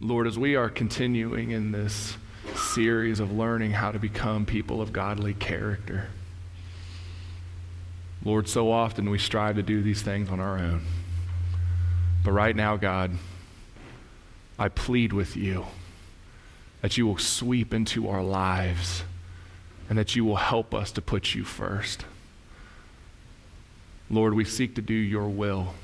Lord, as we are continuing in this series of learning how to become people of godly character, Lord, so often we strive to do these things on our own. But right now, God, I plead with you that you will sweep into our lives and that you will help us to put you first. Lord, we seek to do your will.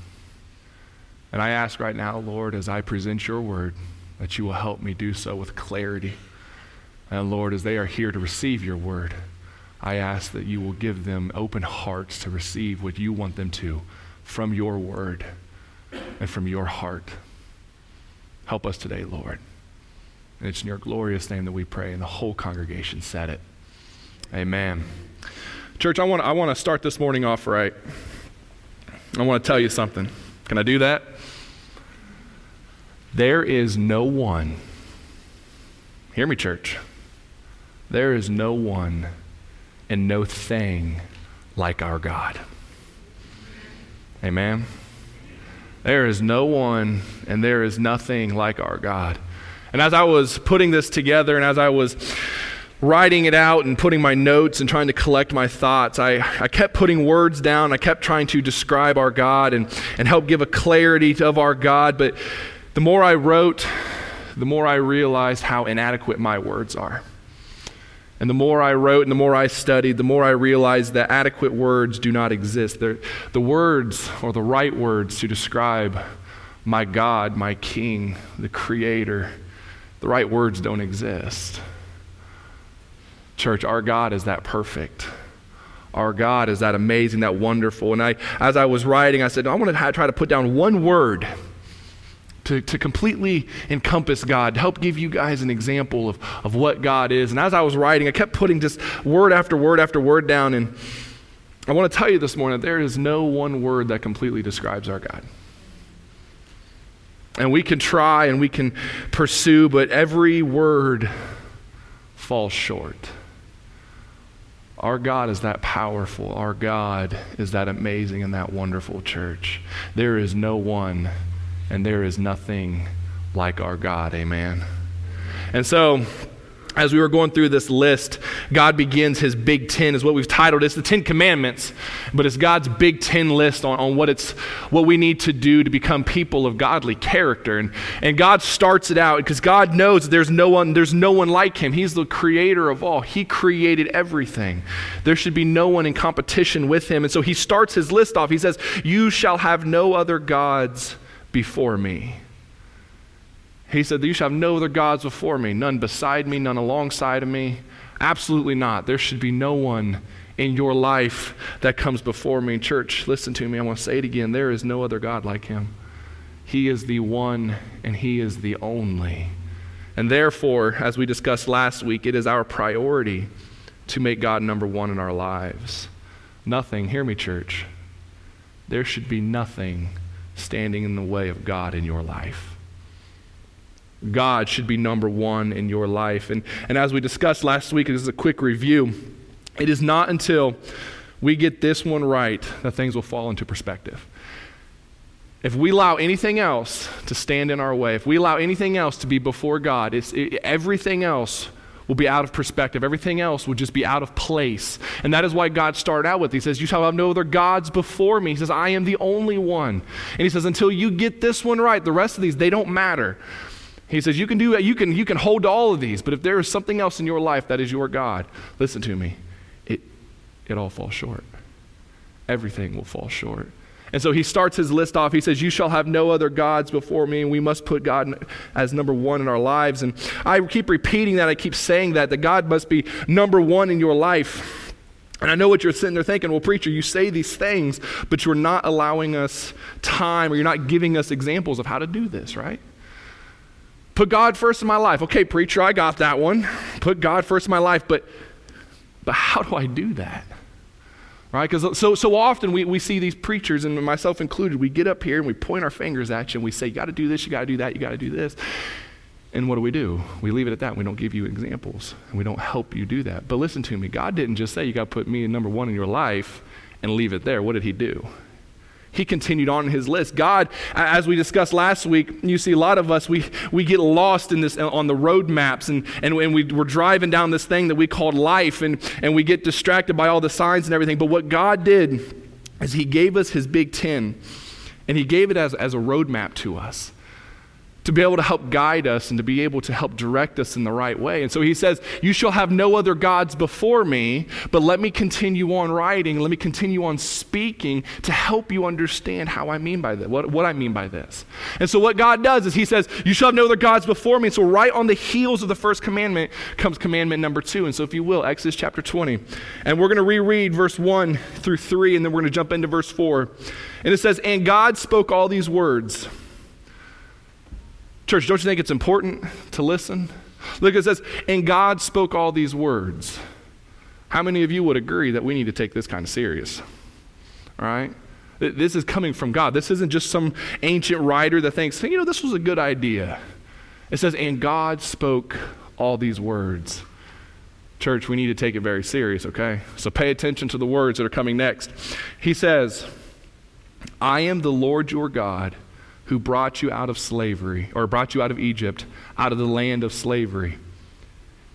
And I ask right now, Lord, as I present your word, that you will help me do so with clarity. And Lord, as they are here to receive your word, I ask that you will give them open hearts to receive what you want them to from your word and from your heart. Help us today, Lord. And it's in your glorious name that we pray, and the whole congregation said it. Amen. Church, I want, I want to start this morning off right. I want to tell you something. Can I do that? There is no one, hear me, church. There is no one and no thing like our God. Amen. There is no one and there is nothing like our God. And as I was putting this together and as I was writing it out and putting my notes and trying to collect my thoughts, I, I kept putting words down. I kept trying to describe our God and, and help give a clarity of our God. But the more I wrote, the more I realized how inadequate my words are. And the more I wrote and the more I studied, the more I realized that adequate words do not exist. They're, the words, or the right words to describe my God, my King, the Creator, the right words don't exist. Church, our God is that perfect. Our God is that amazing, that wonderful. And I, as I was writing, I said, I want to try to put down one word to, to completely encompass God, to help give you guys an example of, of what God is. And as I was writing, I kept putting just word after word after word down. And I want to tell you this morning that there is no one word that completely describes our God. And we can try and we can pursue, but every word falls short. Our God is that powerful. Our God is that amazing and that wonderful church. There is no one and there is nothing like our God. Amen. And so, as we were going through this list, God begins his Big Ten, is what we've titled. It's the Ten Commandments, but it's God's Big Ten list on, on what it's what we need to do to become people of godly character. And, and God starts it out because God knows there's no one, there's no one like him. He's the creator of all. He created everything. There should be no one in competition with him. And so he starts his list off. He says, You shall have no other gods before me. He said, You shall have no other gods before me, none beside me, none alongside of me. Absolutely not. There should be no one in your life that comes before me. Church, listen to me. I want to say it again. There is no other God like him. He is the one and He is the only. And therefore, as we discussed last week, it is our priority to make God number one in our lives. Nothing, hear me, church. There should be nothing standing in the way of God in your life. God should be number one in your life. And, and as we discussed last week, as a quick review, it is not until we get this one right that things will fall into perspective. If we allow anything else to stand in our way, if we allow anything else to be before God, it's, it, everything else will be out of perspective. Everything else will just be out of place. And that is why God started out with. He says, You shall have no other gods before me. He says, I am the only one. And he says, Until you get this one right, the rest of these, they don't matter. He says, You can do you can you can hold all of these, but if there is something else in your life that is your God, listen to me. It it all falls short. Everything will fall short. And so he starts his list off. He says, You shall have no other gods before me, and we must put God as number one in our lives. And I keep repeating that. I keep saying that, that God must be number one in your life. And I know what you're sitting there thinking, well, preacher, you say these things, but you're not allowing us time or you're not giving us examples of how to do this, right? Put God first in my life. Okay, preacher, I got that one. Put God first in my life, but but how do I do that? Right? Because so, so often we, we see these preachers, and myself included, we get up here and we point our fingers at you and we say, you got to do this, you got to do that, you got to do this. And what do we do? We leave it at that. We don't give you examples and we don't help you do that. But listen to me God didn't just say, you got to put me number one in your life and leave it there. What did He do? He continued on his list. God, as we discussed last week, you see a lot of us, we, we get lost in this on the road maps and, and, and we, we're driving down this thing that we called life and, and we get distracted by all the signs and everything. But what God did is he gave us his big 10 and he gave it as, as a roadmap to us to be able to help guide us and to be able to help direct us in the right way. And so he says, You shall have no other gods before me, but let me continue on writing, let me continue on speaking to help you understand how I mean by this, what, what I mean by this. And so what God does is he says, You shall have no other gods before me. So right on the heels of the first commandment comes commandment number two. And so if you will, Exodus chapter 20. And we're going to reread verse 1 through 3, and then we're going to jump into verse 4. And it says, And God spoke all these words. Church, don't you think it's important to listen? Look, it says, and God spoke all these words. How many of you would agree that we need to take this kind of serious? All right? This is coming from God. This isn't just some ancient writer that thinks, you know, this was a good idea. It says, and God spoke all these words. Church, we need to take it very serious, okay? So pay attention to the words that are coming next. He says, I am the Lord your God who brought you out of slavery, or brought you out of Egypt, out of the land of slavery.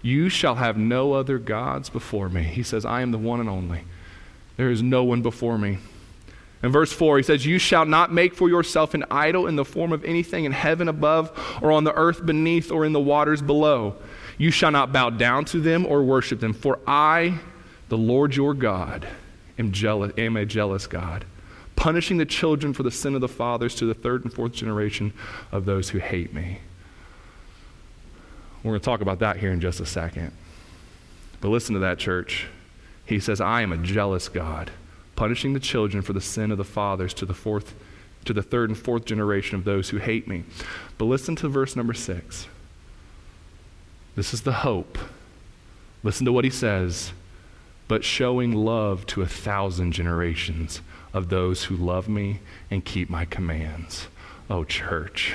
You shall have no other gods before me. He says, I am the one and only. There is no one before me. In verse 4, he says, You shall not make for yourself an idol in the form of anything in heaven above, or on the earth beneath, or in the waters below. You shall not bow down to them or worship them, for I, the Lord your God, am, jealous, am a jealous God punishing the children for the sin of the fathers to the third and fourth generation of those who hate me. We're going to talk about that here in just a second. But listen to that, church. He says, I am a jealous God, punishing the children for the sin of the fathers to the fourth to the third and fourth generation of those who hate me. But listen to verse number six. This is the hope. Listen to what he says. But showing love to a thousand generations of those who love me and keep my commands. Oh, church.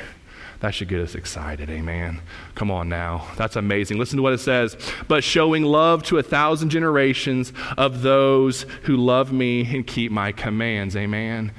That should get us excited. Amen. Come on now. That's amazing. Listen to what it says. But showing love to a thousand generations of those who love me and keep my commands. Amen.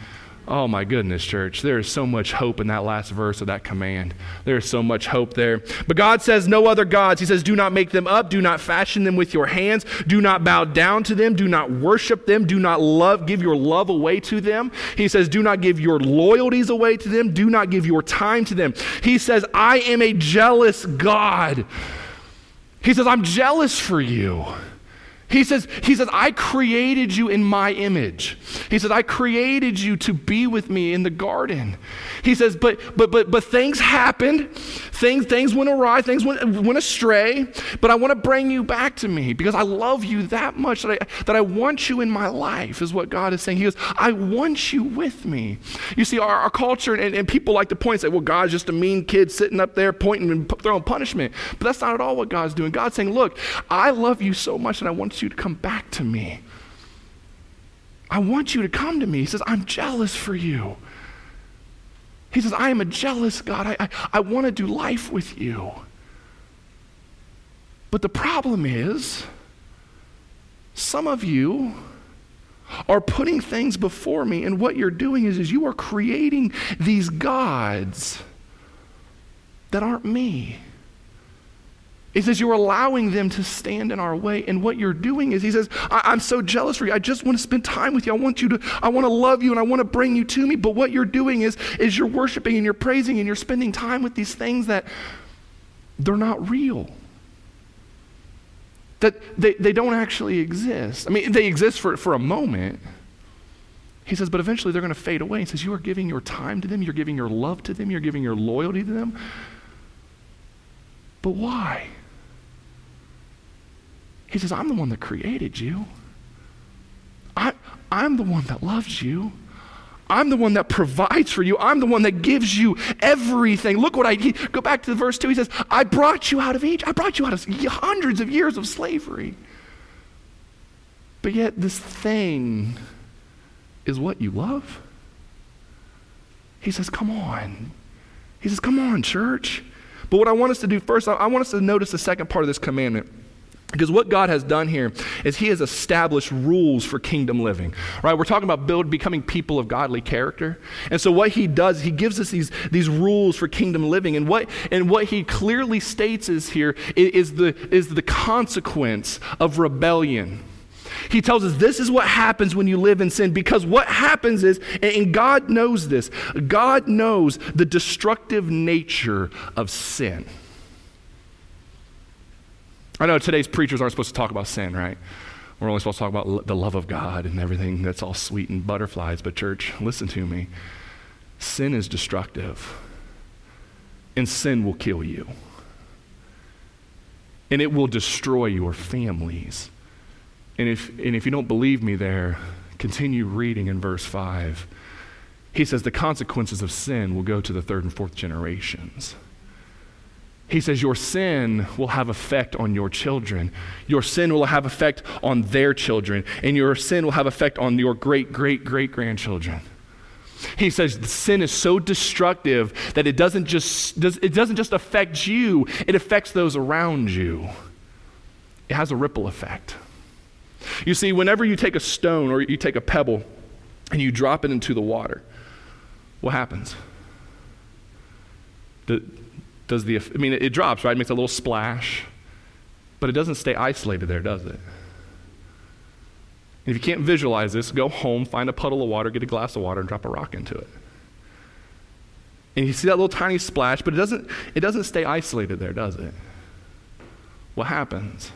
Oh my goodness, church. There is so much hope in that last verse of that command. There is so much hope there. But God says, No other gods. He says, Do not make them up. Do not fashion them with your hands. Do not bow down to them. Do not worship them. Do not love, give your love away to them. He says, Do not give your loyalties away to them. Do not give your time to them. He says, I am a jealous God. He says, I'm jealous for you. He says, he says, I created you in my image. He says, I created you to be with me in the garden. He says, but but but but things happened. Things things went awry, things went, went astray, but I want to bring you back to me because I love you that much that I that I want you in my life, is what God is saying. He goes, I want you with me. You see, our, our culture and, and people like to point and say, well, God's just a mean kid sitting up there pointing and throwing punishment. But that's not at all what God's doing. God's saying, Look, I love you so much and I want you to come back to me. I want you to come to me. He says, I'm jealous for you. He says, I am a jealous God. I, I, I want to do life with you. But the problem is, some of you are putting things before me, and what you're doing is, is you are creating these gods that aren't me. He says, You're allowing them to stand in our way. And what you're doing is, He says, I- am so jealous for you. I just want to spend time with you. I want you to, I want to love you and I want to bring you to me. But what you're doing is, is you're worshiping and you're praising and you're spending time with these things that they're not real. That they, they don't actually exist. I mean, they exist for, for a moment. He says, but eventually they're going to fade away. He says, You are giving your time to them, you're giving your love to them, you're giving your loyalty to them. But why? He says, I'm the one that created you. I, I'm the one that loves you. I'm the one that provides for you. I'm the one that gives you everything. Look what I he, go back to the verse 2. He says, I brought you out of Egypt. I brought you out of hundreds of years of slavery. But yet this thing is what you love. He says, Come on. He says, Come on, church. But what I want us to do first, I want us to notice the second part of this commandment. Because what God has done here is He has established rules for kingdom living. Right? We're talking about build, becoming people of godly character. And so what He does, He gives us these, these rules for kingdom living. And what, and what He clearly states is here is the, is the consequence of rebellion. He tells us this is what happens when you live in sin because what happens is, and God knows this, God knows the destructive nature of sin. I know today's preachers aren't supposed to talk about sin, right? We're only supposed to talk about the love of God and everything that's all sweet and butterflies. But, church, listen to me. Sin is destructive, and sin will kill you, and it will destroy your families. And if, and if you don't believe me there, continue reading in verse 5. He says the consequences of sin will go to the third and fourth generations. He says, Your sin will have effect on your children. Your sin will have effect on their children. And your sin will have effect on your great, great, great grandchildren. He says sin is so destructive that it doesn't just, it doesn't just affect you, it affects those around you. It has a ripple effect. You see, whenever you take a stone or you take a pebble and you drop it into the water, what happens? Does the, I mean, it, it drops, right? It makes a little splash, but it doesn't stay isolated there, does it? And if you can't visualize this, go home, find a puddle of water, get a glass of water, and drop a rock into it. And you see that little tiny splash, but it doesn't, it doesn't stay isolated there, does it? What happens?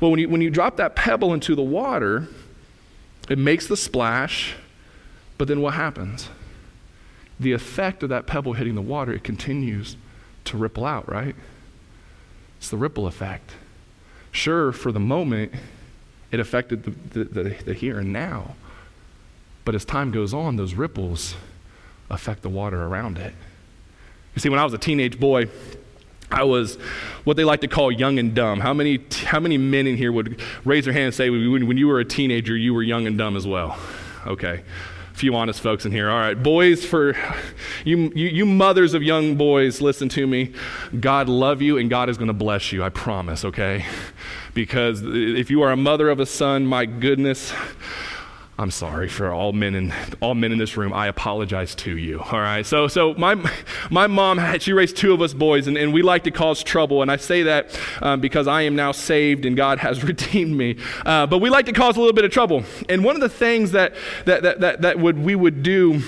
Well, when you, when you drop that pebble into the water, it makes the splash, but then what happens? The effect of that pebble hitting the water, it continues to ripple out, right? It's the ripple effect. Sure, for the moment, it affected the, the, the, the here and now. But as time goes on, those ripples affect the water around it. You see, when I was a teenage boy, I was what they like to call young and dumb. How many, how many men in here would raise their hand and say, when, when you were a teenager, you were young and dumb as well? Okay few honest folks in here. All right, boys, for you, you, you mothers of young boys, listen to me. God love you and God is going to bless you, I promise, okay? Because if you are a mother of a son, my goodness, I'm sorry for all men in all men in this room. I apologize to you. All right. So so my my mom she raised two of us boys, and, and we like to cause trouble. And I say that um, because I am now saved and God has redeemed me. Uh, but we like to cause a little bit of trouble. And one of the things that that that that, that would we would do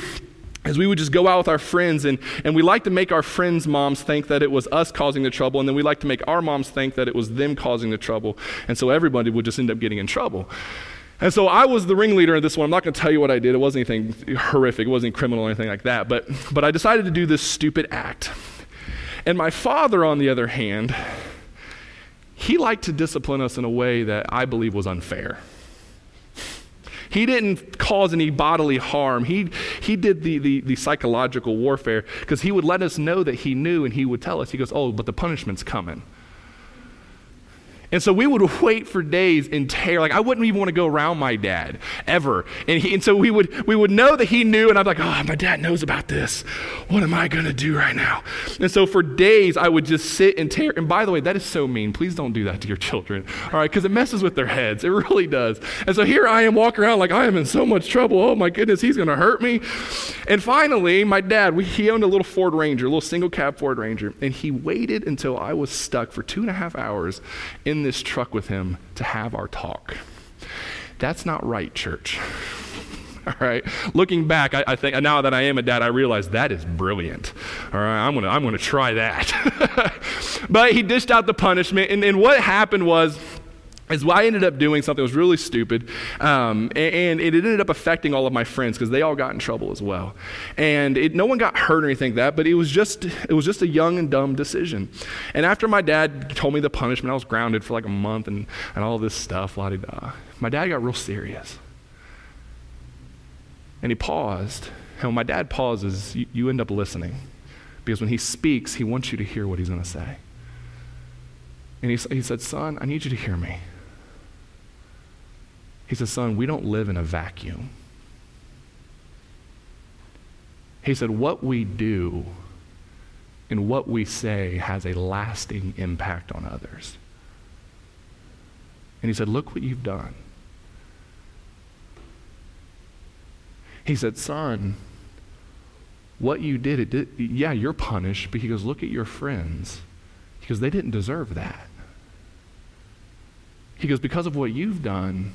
is we would just go out with our friends and, and we like to make our friends' moms think that it was us causing the trouble, and then we like to make our moms think that it was them causing the trouble. And so everybody would just end up getting in trouble. And so I was the ringleader in this one. I'm not going to tell you what I did. It wasn't anything horrific. It wasn't criminal or anything like that. But, but I decided to do this stupid act. And my father, on the other hand, he liked to discipline us in a way that I believe was unfair. He didn't cause any bodily harm. He, he did the, the, the psychological warfare because he would let us know that he knew and he would tell us. He goes, Oh, but the punishment's coming. And so we would wait for days in terror. Like I wouldn't even want to go around my dad ever. And, he, and so we would, we would know that he knew, and I'm like, oh, my dad knows about this. What am I going to do right now? And so for days I would just sit in terror. And by the way, that is so mean. Please don't do that to your children. All right, because it messes with their heads. It really does. And so here I am walking around like I am in so much trouble. Oh my goodness, he's going to hurt me. And finally, my dad, we, he owned a little Ford Ranger, a little single cab Ford Ranger, and he waited until I was stuck for two and a half hours in this truck with him to have our talk. That's not right, church. All right. Looking back, I, I, think now that I am a dad, I realize that is brilliant. All right. I'm gonna I'm gonna try that. but he dished out the punishment, and, and what happened was is why I ended up doing something that was really stupid, um, and, it ended up affecting all of my friends because they all got in trouble as well. And it, no one got hurt or anything like that, but it was just it was just a young and dumb decision. And after my dad told me the punishment, I was grounded for like a month and, and all this stuff, la da. My dad got real serious, and he paused. And when my dad pauses, you, you end up listening because when he speaks, he wants you to hear what he's going to say. And he, he said, Son, I need you to hear me. He said, Son, we don't live in a vacuum. He said, What we do and what we say has a lasting impact on others. And he said, Look what you've done. He said, Son, what you did, it did, yeah, you're punished, but he goes, Look at your friends. Goes, They didn't deserve that. He goes, Because of what you've done,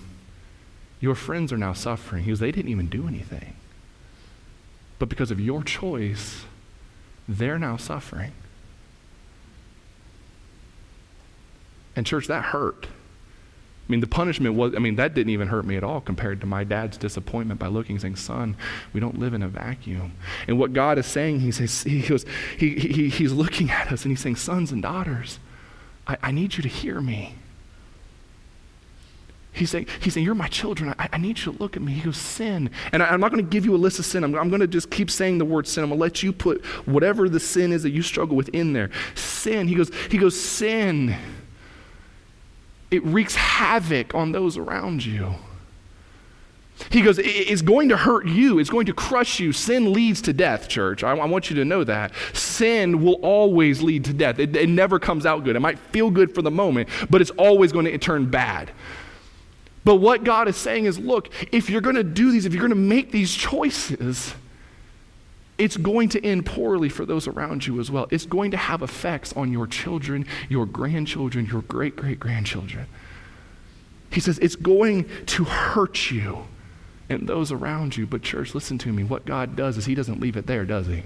your friends are now suffering. He goes, They didn't even do anything. But because of your choice, they're now suffering. And, church, that hurt. I mean, the punishment was, I mean, that didn't even hurt me at all compared to my dad's disappointment by looking and saying, Son, we don't live in a vacuum. And what God is saying, He says, He goes, he, he, He's looking at us and He's saying, Sons and daughters, I, I need you to hear me. He's saying, he's saying You're my children. I, I need you to look at me. He goes, Sin. And I, am not going to give you a list of sin. I'm, I'm going to just keep saying the word sin. I'm going to let you put whatever the sin is that you struggle with in there. Sin. He goes, he goes Sin it wreaks havoc on those around you. He goes, It's going to hurt you. It's going to crush you. Sin leads to death, church. I, I want you to know that. Sin will always lead to death. It, it never comes out good. It might feel good for the moment, but it's always going to turn bad. But what God is saying is look, if you're going to do these, if you're going to make these choices, it's going to end poorly for those around you as well. It's going to have effects on your children, your grandchildren, your great great grandchildren. He says it's going to hurt you and those around you. But, church, listen to me. What God does is He doesn't leave it there, does He?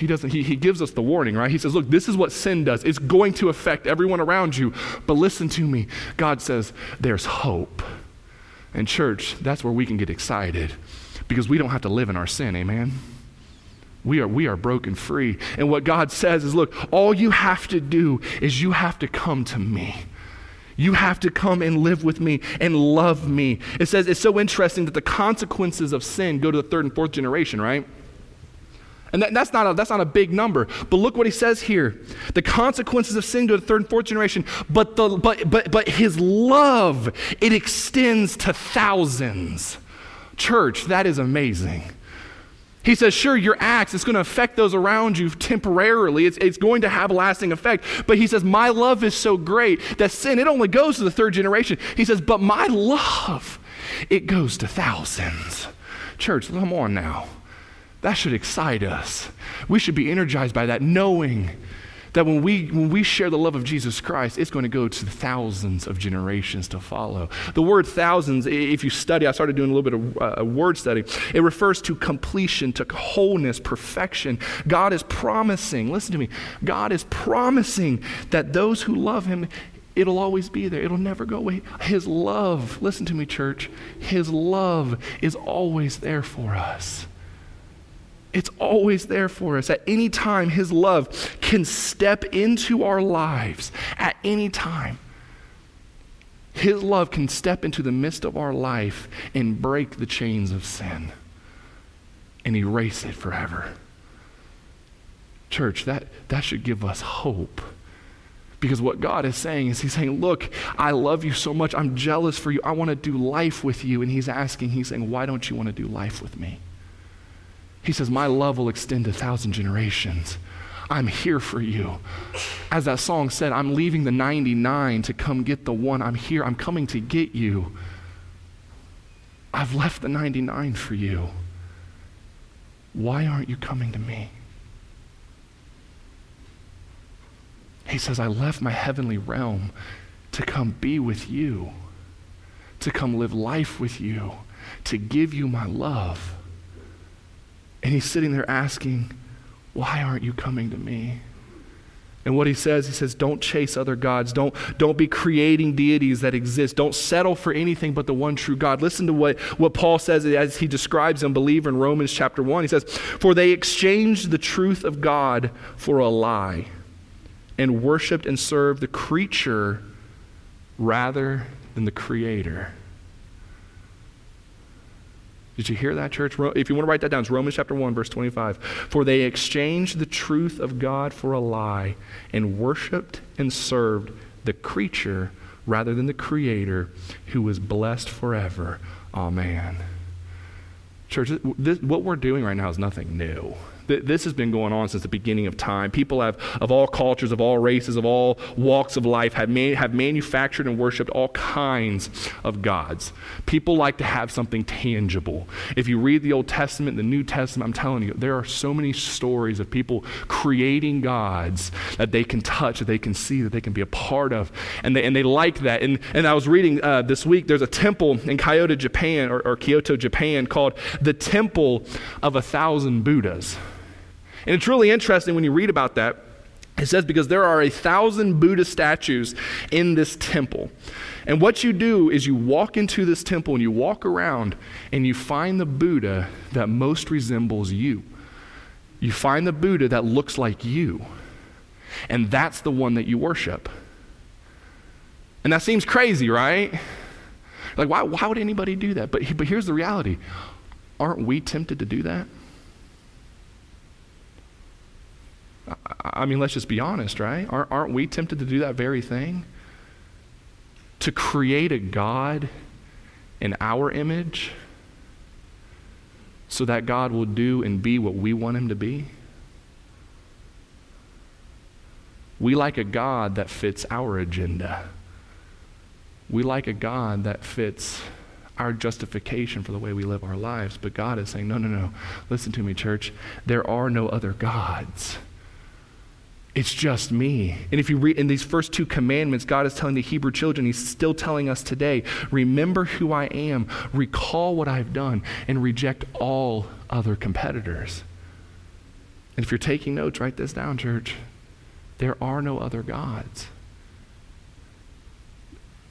He doesn't, he, he gives us the warning, right? He says, Look, this is what sin does. It's going to affect everyone around you. But listen to me. God says, There's hope. And, church, that's where we can get excited because we don't have to live in our sin, amen? We are, we are broken free. And what God says is look, all you have to do is you have to come to me. You have to come and live with me and love me. It says it's so interesting that the consequences of sin go to the third and fourth generation, right? And that, that's, not a, that's not a big number. But look what he says here. The consequences of sin to the third and fourth generation, but, the, but, but, but his love, it extends to thousands. Church, that is amazing. He says, sure, your acts, it's going to affect those around you temporarily. It's, it's going to have a lasting effect. But he says, my love is so great that sin, it only goes to the third generation. He says, but my love, it goes to thousands. Church, come on now. That should excite us. We should be energized by that, knowing that when we, when we share the love of Jesus Christ, it's going to go to thousands of generations to follow. The word thousands, if you study, I started doing a little bit of uh, word study, it refers to completion, to wholeness, perfection. God is promising, listen to me, God is promising that those who love Him, it'll always be there. It'll never go away. His love, listen to me, church, His love is always there for us. It's always there for us. At any time, His love can step into our lives. At any time. His love can step into the midst of our life and break the chains of sin and erase it forever. Church, that, that should give us hope. Because what God is saying is, He's saying, Look, I love you so much. I'm jealous for you. I want to do life with you. And He's asking, He's saying, Why don't you want to do life with me? He says, My love will extend a thousand generations. I'm here for you. As that song said, I'm leaving the 99 to come get the one. I'm here. I'm coming to get you. I've left the 99 for you. Why aren't you coming to me? He says, I left my heavenly realm to come be with you, to come live life with you, to give you my love. And he's sitting there asking, Why aren't you coming to me? And what he says, he says, don't chase other gods. Don't, don't be creating deities that exist. Don't settle for anything but the one true God. Listen to what, what Paul says as he describes unbeliever in Romans chapter 1. He says, For they exchanged the truth of God for a lie and worshiped and served the creature rather than the creator. Did you hear that, church? If you want to write that down, it's Romans chapter 1, verse 25. For they exchanged the truth of God for a lie and worshiped and served the creature rather than the creator who was blessed forever. Amen. Church, this, what we're doing right now is nothing new. Th- this has been going on since the beginning of time. People have, of all cultures, of all races, of all walks of life, have, have manufactured and worshiped all kinds of gods. People like to have something tangible. If you read the Old Testament, the New Testament, I'm telling you, there are so many stories of people creating gods that they can touch, that they can see, that they can be a part of. And they, and they like that. And, and I was reading uh, this week, there's a temple in Kyoto, Japan, or, or Kyoto, Japan, called the Temple of a Thousand Buddhas. And it's really interesting when you read about that. It says because there are a thousand Buddha statues in this temple. And what you do is you walk into this temple and you walk around and you find the Buddha that most resembles you. You find the Buddha that looks like you. And that's the one that you worship. And that seems crazy, right? Like, why, why would anybody do that? But, but here's the reality aren't we tempted to do that? I mean, let's just be honest, right? Aren't, we tempted to do that very thing? To create a God in our image so that God will do and be what we want him to be? We like a God that fits our agenda. We like a God that fits our justification for the way we live our lives. But God is saying, no, no, no. Listen to me, church. There are no other gods. It's just me. And if you read in these first two commandments, God is telling the Hebrew children, He's still telling us today remember who I am, recall what I've done, and reject all other competitors. And if you're taking notes, write this down, church. There are no other gods.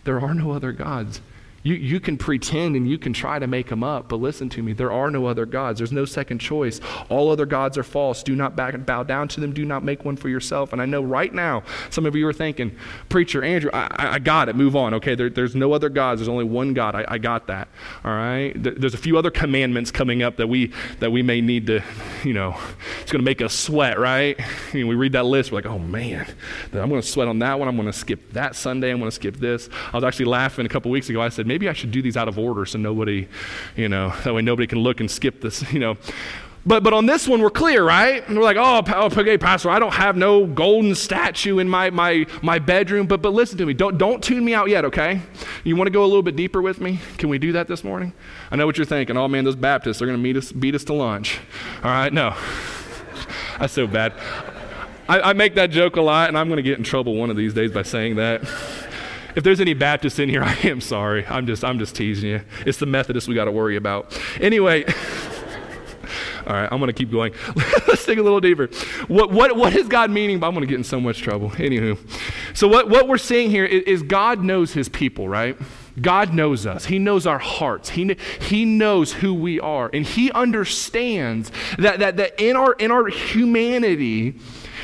There are no other gods. You, you can pretend and you can try to make them up, but listen to me. There are no other gods. There's no second choice. All other gods are false. Do not back, bow down to them. Do not make one for yourself. And I know right now some of you are thinking, Preacher, Andrew, I, I got it. Move on. Okay, there, there's no other gods. There's only one God. I, I got that. All right? There's a few other commandments coming up that we, that we may need to, you know, it's going to make us sweat, right? You know, we read that list, we're like, oh man, I'm going to sweat on that one. I'm going to skip that Sunday. I'm going to skip this. I was actually laughing a couple weeks ago. I said, maybe I should do these out of order so nobody, you know, that way nobody can look and skip this, you know. But, but on this one, we're clear, right? And we're like, oh, oh, okay, Pastor, I don't have no golden statue in my, my, my bedroom. But, but listen to me. Don't, don't tune me out yet, okay? You want to go a little bit deeper with me? Can we do that this morning? I know what you're thinking. Oh, man, those Baptists, they're going to us, beat us to lunch. All right, no. That's so bad. I, I make that joke a lot, and I'm going to get in trouble one of these days by saying that. If there's any Baptists in here, I am sorry. I'm just, I'm just teasing you. It's the Methodists we got to worry about. Anyway. All right, I'm going to keep going. Let's dig a little deeper. What, what, what is God meaning? But I'm going to get in so much trouble. Anywho. So, what, what we're seeing here is, is God knows his people, right? God knows us. He knows our hearts. He, he knows who we are. And He understands that, that, that in, our, in our humanity,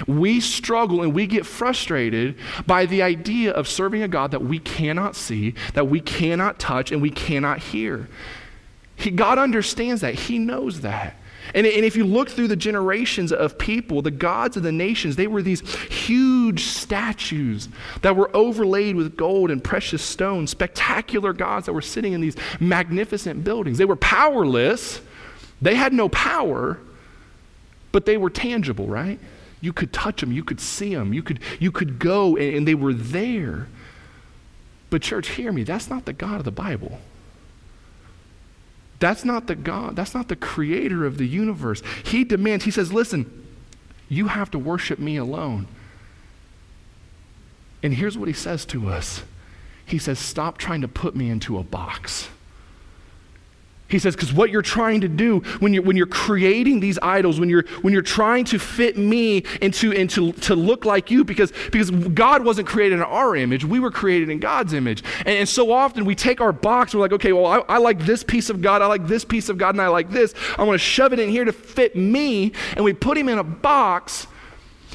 we struggle and we get frustrated by the idea of serving a God that we cannot see, that we cannot touch, and we cannot hear. He, God understands that. He knows that. And, and if you look through the generations of people, the gods of the nations, they were these huge statues that were overlaid with gold and precious stones, spectacular gods that were sitting in these magnificent buildings. They were powerless, they had no power, but they were tangible, right? You could touch them, you could see them, you could, you could go, and, and they were there. But, church, hear me, that's not the God of the Bible. That's not the God, that's not the creator of the universe. He demands, he says, listen, you have to worship me alone. And here's what he says to us He says, stop trying to put me into a box. He says, because what you're trying to do when you're, when you're creating these idols, when you're, when you're trying to fit me into, into to look like you, because, because God wasn't created in our image, we were created in God's image. And, and so often we take our box we're like, okay, well, I, I like this piece of God, I like this piece of God, and I like this. I want to shove it in here to fit me. And we put him in a box.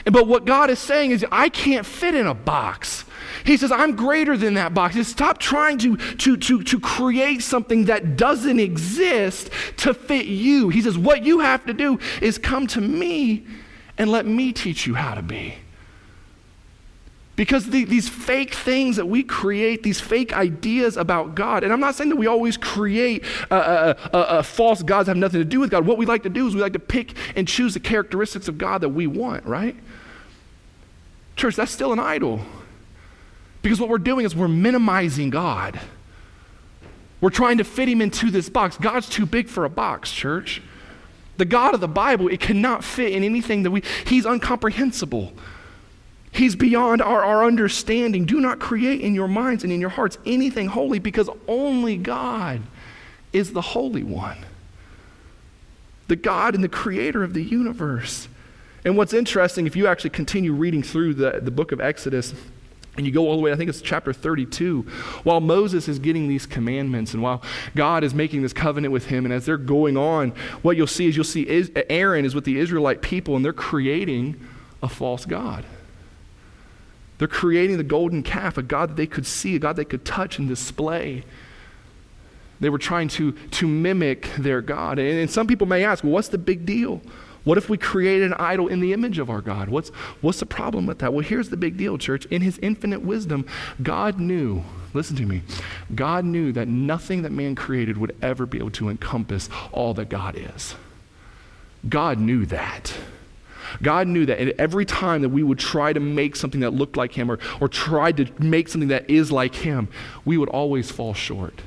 But what God is saying is, I can't fit in a box. He says, I'm greater than that box. Says, Stop trying to, to, to, to create something that doesn't exist to fit you. He says, What you have to do is come to me and let me teach you how to be. Because the, these fake things that we create, these fake ideas about God, and I'm not saying that we always create uh, uh, uh, false gods have nothing to do with God. What we like to do is we like to pick and choose the characteristics of God that we want, right? Church, that's still an idol. Because what we're doing is we're minimizing God. We're trying to fit him into this box. God's too big for a box, church. The God of the Bible, it cannot fit in anything that we, he's incomprehensible. He's beyond our, our understanding. Do not create in your minds and in your hearts anything holy because only God is the Holy One, the God and the creator of the universe. And what's interesting, if you actually continue reading through the, the book of Exodus, and you go all the way, I think it's chapter 32, while Moses is getting these commandments and while God is making this covenant with him, and as they're going on, what you'll see is you'll see Aaron is with the Israelite people and they're creating a false God. They're creating the golden calf, a God that they could see, a God they could touch and display. They were trying to, to mimic their God. And, and some people may ask, well, what's the big deal? What if we create an idol in the image of our God? What's, what's the problem with that? Well, here's the big deal, church. In his infinite wisdom, God knew, listen to me, God knew that nothing that man created would ever be able to encompass all that God is. God knew that. God knew that and every time that we would try to make something that looked like Him or, or tried to make something that is like Him, we would always fall short.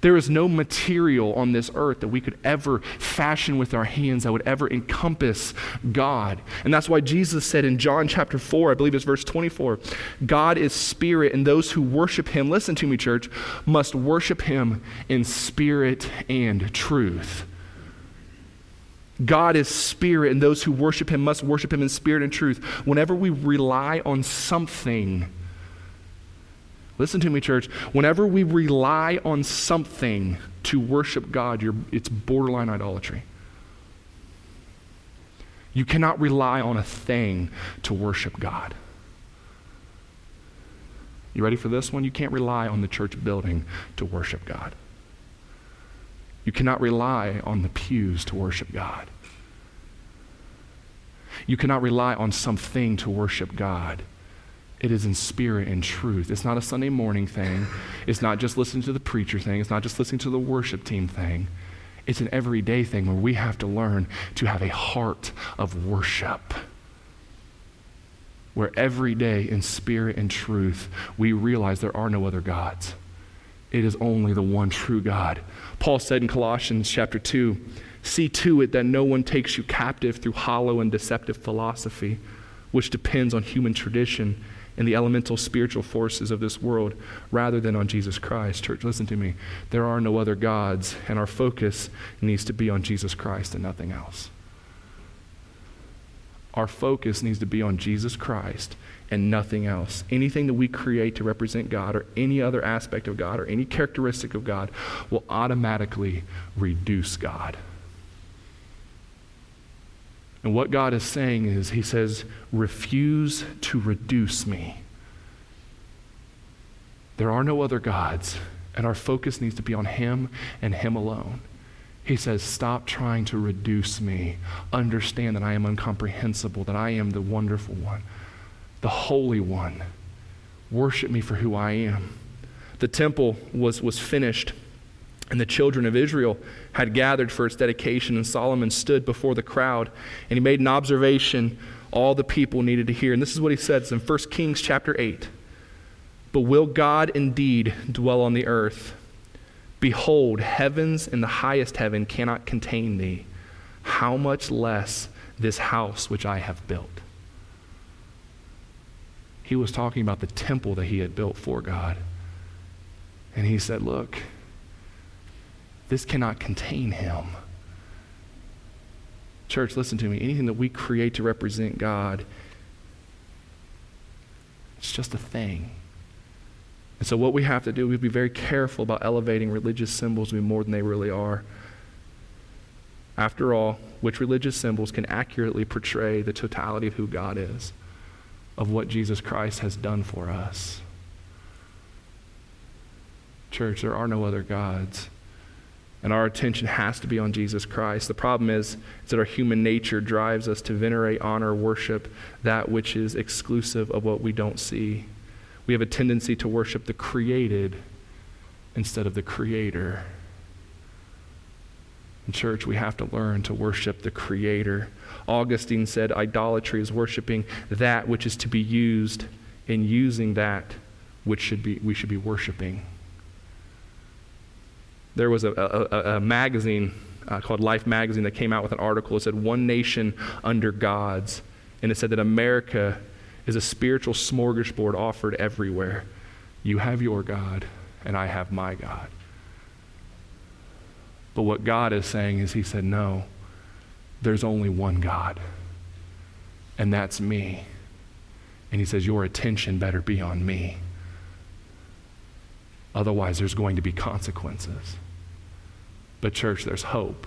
There is no material on this earth that we could ever fashion with our hands that would ever encompass God. And that's why Jesus said in John chapter 4, I believe it's verse 24, God is spirit, and those who worship him, listen to me, church, must worship him in spirit and truth. God is spirit, and those who worship him must worship him in spirit and truth. Whenever we rely on something, listen to me, church, whenever we rely on something to worship God, it's borderline idolatry. You cannot rely on a thing to worship God. You ready for this one? You can't rely on the church building to worship God. You cannot rely on the pews to worship God. You cannot rely on something to worship God. It is in spirit and truth. It's not a Sunday morning thing. It's not just listening to the preacher thing. It's not just listening to the worship team thing. It's an everyday thing where we have to learn to have a heart of worship. Where every day in spirit and truth, we realize there are no other gods. It is only the one true God. Paul said in Colossians chapter 2 See to it that no one takes you captive through hollow and deceptive philosophy, which depends on human tradition and the elemental spiritual forces of this world rather than on Jesus Christ. Church, listen to me. There are no other gods, and our focus needs to be on Jesus Christ and nothing else. Our focus needs to be on Jesus Christ and nothing else. Anything that we create to represent God or any other aspect of God or any characteristic of God will automatically reduce God. And what God is saying is, He says, refuse to reduce me. There are no other gods, and our focus needs to be on Him and Him alone. He says, Stop trying to reduce me. Understand that I am incomprehensible, that I am the wonderful one the Holy One. Worship me for who I am. The temple was, was finished, and the children of Israel had gathered for its dedication, and Solomon stood before the crowd, and he made an observation all the people needed to hear. And this is what he says in 1 Kings chapter 8. But will God indeed dwell on the earth? Behold, heavens and the highest heaven cannot contain thee. How much less this house which I have built? He was talking about the temple that he had built for God. And he said, Look, this cannot contain him. Church, listen to me. Anything that we create to represent God, it's just a thing. And so, what we have to do, we have to be very careful about elevating religious symbols to be more than they really are. After all, which religious symbols can accurately portray the totality of who God is? of what Jesus Christ has done for us. Church, there are no other gods. And our attention has to be on Jesus Christ. The problem is, is that our human nature drives us to venerate, honor, worship that which is exclusive of what we don't see. We have a tendency to worship the created instead of the creator. In church, we have to learn to worship the creator. Augustine said idolatry is worshiping that which is to be used and using that which should be, we should be worshiping. There was a, a, a magazine uh, called Life Magazine that came out with an article. It said, One Nation Under Gods. And it said that America is a spiritual smorgasbord offered everywhere. You have your God, and I have my God. But what God is saying is, He said, No, there's only one God, and that's me. And He says, Your attention better be on me. Otherwise, there's going to be consequences. But, church, there's hope.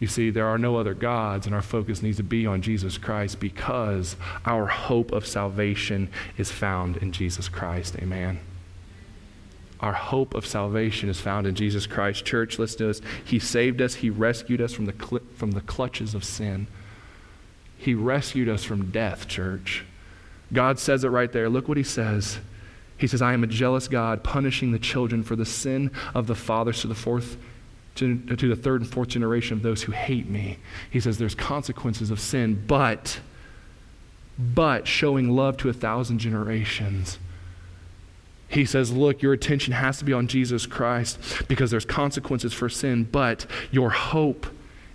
You see, there are no other gods, and our focus needs to be on Jesus Christ because our hope of salvation is found in Jesus Christ. Amen. Our hope of salvation is found in Jesus Christ. Church, listen to this. He saved us, He rescued us from the, cl- from the clutches of sin. He rescued us from death, church. God says it right there. Look what He says. He says, I am a jealous God, punishing the children for the sin of the fathers to the fourth to, to the third and fourth generation of those who hate me. He says there's consequences of sin, but but showing love to a thousand generations. He says, Look, your attention has to be on Jesus Christ because there's consequences for sin, but your hope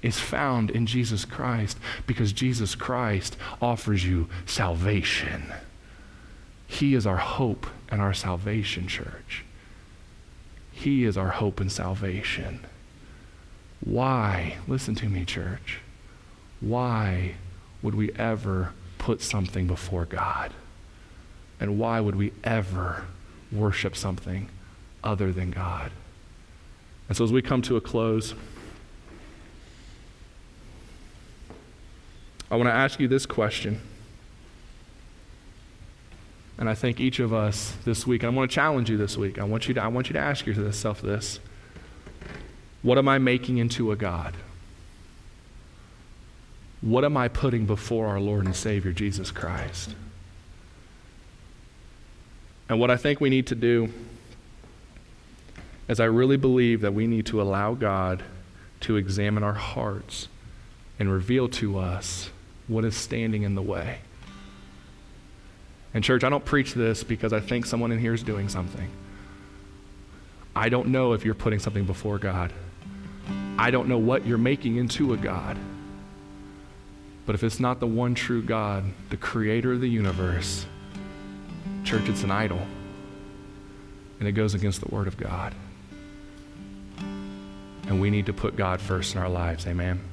is found in Jesus Christ because Jesus Christ offers you salvation. He is our hope and our salvation, church. He is our hope and salvation. Why, listen to me, church, why would we ever put something before God? And why would we ever worship something other than God? And so as we come to a close, I want to ask you this question. And I think each of us this week, and I want to challenge you this week. I want you to, I want you to ask yourself this. What am I making into a God? What am I putting before our Lord and Savior Jesus Christ? And what I think we need to do is I really believe that we need to allow God to examine our hearts and reveal to us what is standing in the way. And, church, I don't preach this because I think someone in here is doing something. I don't know if you're putting something before God. I don't know what you're making into a God. But if it's not the one true God, the creator of the universe, church, it's an idol. And it goes against the Word of God. And we need to put God first in our lives. Amen.